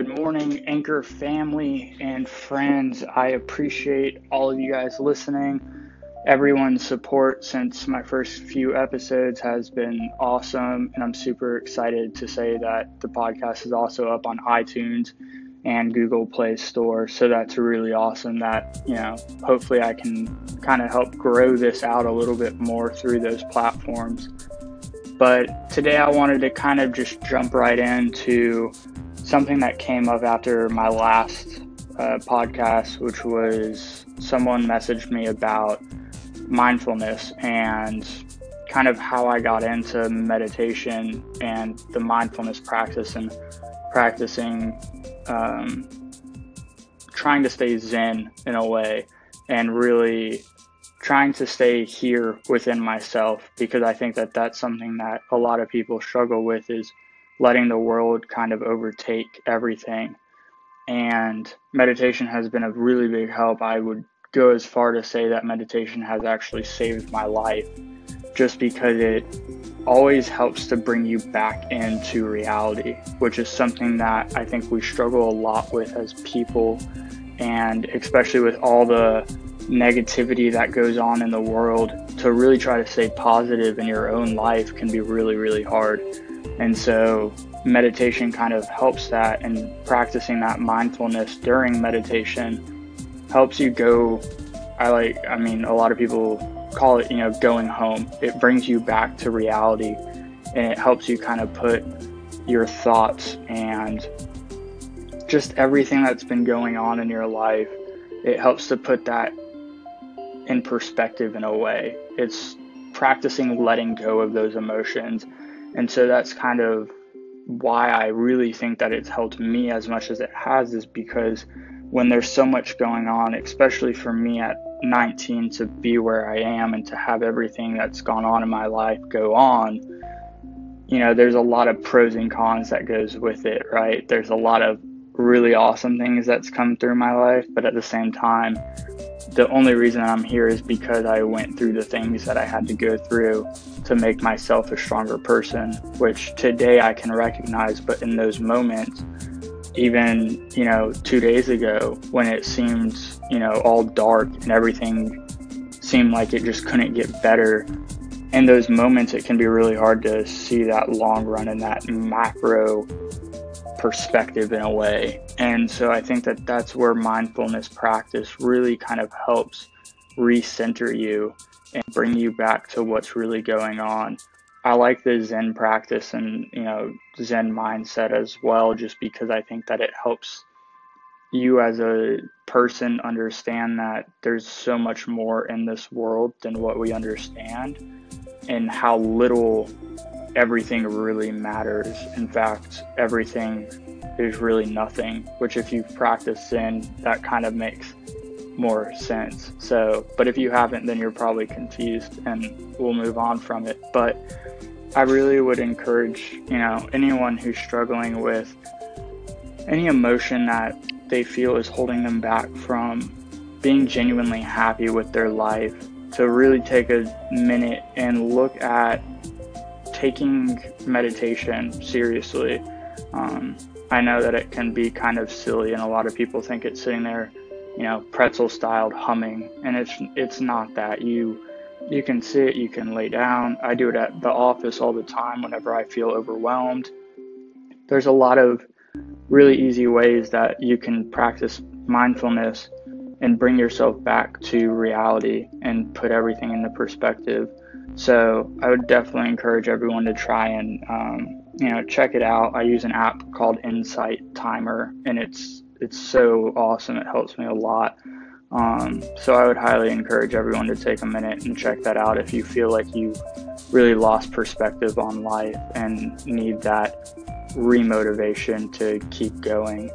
Good morning, Anchor family and friends. I appreciate all of you guys listening. Everyone's support since my first few episodes has been awesome, and I'm super excited to say that the podcast is also up on iTunes and Google Play Store. So that's really awesome that, you know, hopefully I can kind of help grow this out a little bit more through those platforms. But today I wanted to kind of just jump right into something that came up after my last uh, podcast, which was someone messaged me about mindfulness and kind of how I got into meditation and the mindfulness practice and practicing, um, trying to stay zen in a way and really trying to stay here within myself because I think that that's something that a lot of people struggle with is letting the world kind of overtake everything. And meditation has been a really big help. I would go as far to say that meditation has actually saved my life just because it always helps to bring you back into reality, which is something that I think we struggle a lot with as people. And especially with all the negativity that goes on in the world to really try to stay positive in your own life can be really, really hard. And so, meditation kind of helps that, and practicing that mindfulness during meditation helps you go. I like, I mean, a lot of people call it, you know, going home. It brings you back to reality and it helps you kind of put your thoughts and just everything that's been going on in your life. It helps to put that in perspective in a way. It's practicing letting go of those emotions. And so that's kind of why I really think that it's helped me as much as it has, is because when there's so much going on, especially for me at 19 to be where I am and to have everything that's gone on in my life go on, you know, there's a lot of pros and cons that goes with it, right? There's a lot of really awesome things that's come through my life, but at the same time, the only reason I'm here is because I went through the things that I had to go through to make myself a stronger person, which today I can recognize, but in those moments, even, you know, two days ago when it seemed, you know, all dark and everything seemed like it just couldn't get better. In those moments, it can be really hard to see that long run and that macro perspective in a way. And so I think that that's where mindfulness practice really kind of helps recenter you and bring you back to what's really going on. I like the Zen practice and, you know, Zen mindset as well, just because I think that it helps you as a person understand that there's so much more in this world than what we understand and how little everything really matters. In fact, everything is really nothing, which if you've practiced Zen, that kind of makes more sense. So, but if you haven't, then you're probably confused and we'll move on from it. But I really would encourage, you know, anyone who's struggling with any emotion that they feel is holding them back from being genuinely happy with their life to really take a minute and look at taking meditation seriously. Um, I know that it can be kind of silly, and a lot of people think it's sitting there, you know, pretzel styled humming, and it's it's not that. You you can sit, you can lay down. I do it at the office all the time whenever I feel overwhelmed. There's a lot of really easy ways that you can practice mindfulness and bring yourself back to reality and put everything into perspective. So I would definitely encourage everyone to try and um, you know check it out. I use an app called Insight Timer, and it's it's so awesome. It helps me a lot. Um, so I would highly encourage everyone to take a minute and check that out if you feel like you really lost perspective on life and need that remotivation to keep going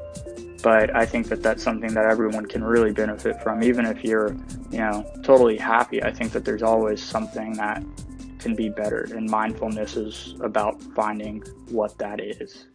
but I think that that's something that everyone can really benefit from. Even if you're, you know, totally happy, I think that there's always something that can be better. And mindfulness is about finding what that is.